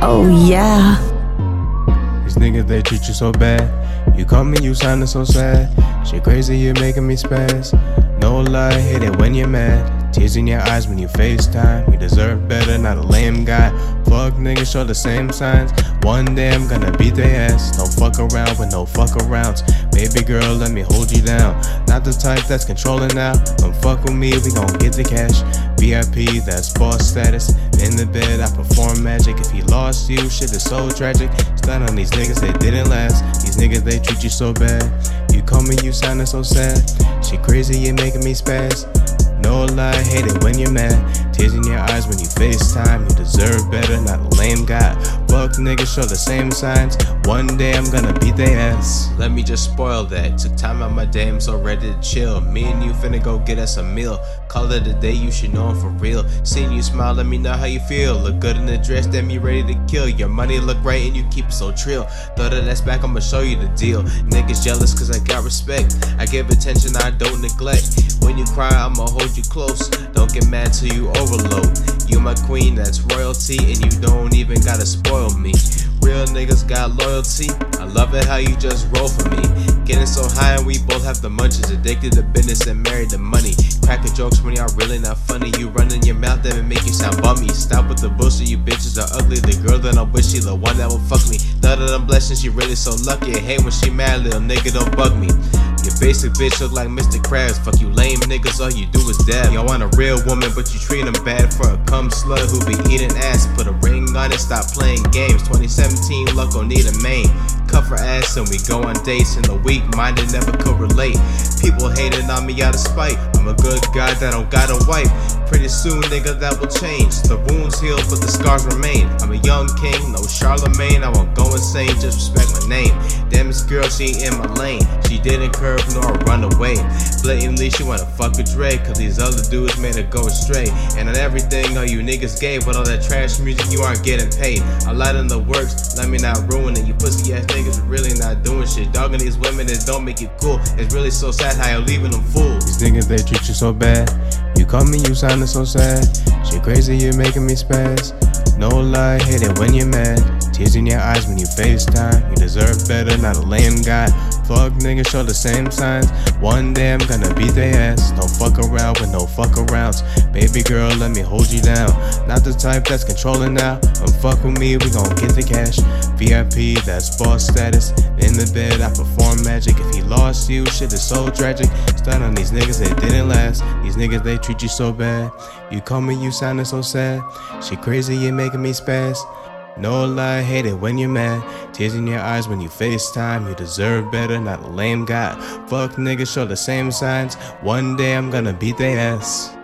Oh, yeah. These niggas, they treat you so bad. You call me, you sounding so sad. Shit crazy, you making me spaz. No lie, hit it when you're mad. Tears in your eyes when you FaceTime. You deserve better, not a lame guy. Fuck niggas, show the same signs. One day I'm gonna beat their ass. Don't fuck around with no fuck arounds. Baby girl, let me hold you down. Not the type that's controlling now. Don't fuck with me, we gon' get the cash. VIP, that's boss status. In the bed, I perform magic. If he lost you, shit is so tragic. Stun on these niggas, they didn't last. These niggas, they treat you so bad. You call me, you sounding so sad. She crazy, you making me spaz. No lie, hate it when you're mad. Tears in your eyes when you FaceTime. You deserve better, not a lame guy. Fuck niggas show the same signs. One day I'm gonna beat their ass. Let me just spoil that. Took time out my day, I'm so ready to chill. Me and you finna go get us a meal. Call it a day, you should know I'm for real. Seeing you smile, let me know how you feel. Look good in the dress, damn you ready to kill. Your money look right and you keep it so trill. Throw that ass back, I'ma show you the deal. Niggas jealous cause I got respect. I give attention, I don't neglect. When you cry, I'ma hold you close. Don't get mad till you overload. You my queen, that's royalty, and you don't even gotta spoil me. Real niggas got loyalty. I love it how you just roll for me. Getting so high and we both have the munchies. Addicted to business and married to money. Cracking jokes when y'all really not funny. You running your mouth that make you sound bummy. Stop with the bullshit, you bitches are ugly. The girl that I wish she the one that will fuck me. Thought that I'm blessed she really so lucky. I hate when she mad, little nigga don't bug me. Basic bitch look like Mr. Krabs. Fuck you lame niggas, all you do is dab. Y'all want a real woman, but you treat them bad for a cum slut who be eating ass. Put a ring on it, stop playing games. 2017, luck gon' need a main. Her ass and we go on dates. in the weak minded never could relate. People hating on me out of spite. I'm a good guy that don't gotta wipe. Pretty soon, nigga, that will change. The wounds heal, but the scars remain. I'm a young king, no Charlemagne. I won't go insane, just respect my name. Damn, this girl, she in my lane. She didn't curve nor run away. Blatantly, she wanna fuck with Dre, cause these other dudes made her go astray. And on everything, all you niggas gay, but all that trash music, you aren't getting paid. A lot in the works, let me not ruin it. You pussy ass niggas really not doing shit. Dogging these women that don't make it cool. It's really so sad how you're leaving them fools. These niggas, they treat you so bad. You call me, you sounding so sad. Shit crazy, you're making me spaz. No lie, hate it when you're mad. Tears in your eyes when you FaceTime. You deserve better, not a lame guy. Fuck niggas show the same signs. One day I'm gonna beat their ass. Don't fuck around with no fuck arounds. Baby girl, let me hold you down. Not the type that's controlling now. Don't fuck with me, we gon' get the cash. VIP, that's boss status. In the bed, I perform magic. If he lost you, shit is so tragic. Stun on these niggas, it didn't last. These niggas, they treat you so bad. You call me, you sounding so sad. She crazy, you making me spaz. No lie, hate it when you're mad. Tears in your eyes when you FaceTime. You deserve better, not a lame guy. Fuck niggas, show the same signs. One day I'm gonna beat their ass.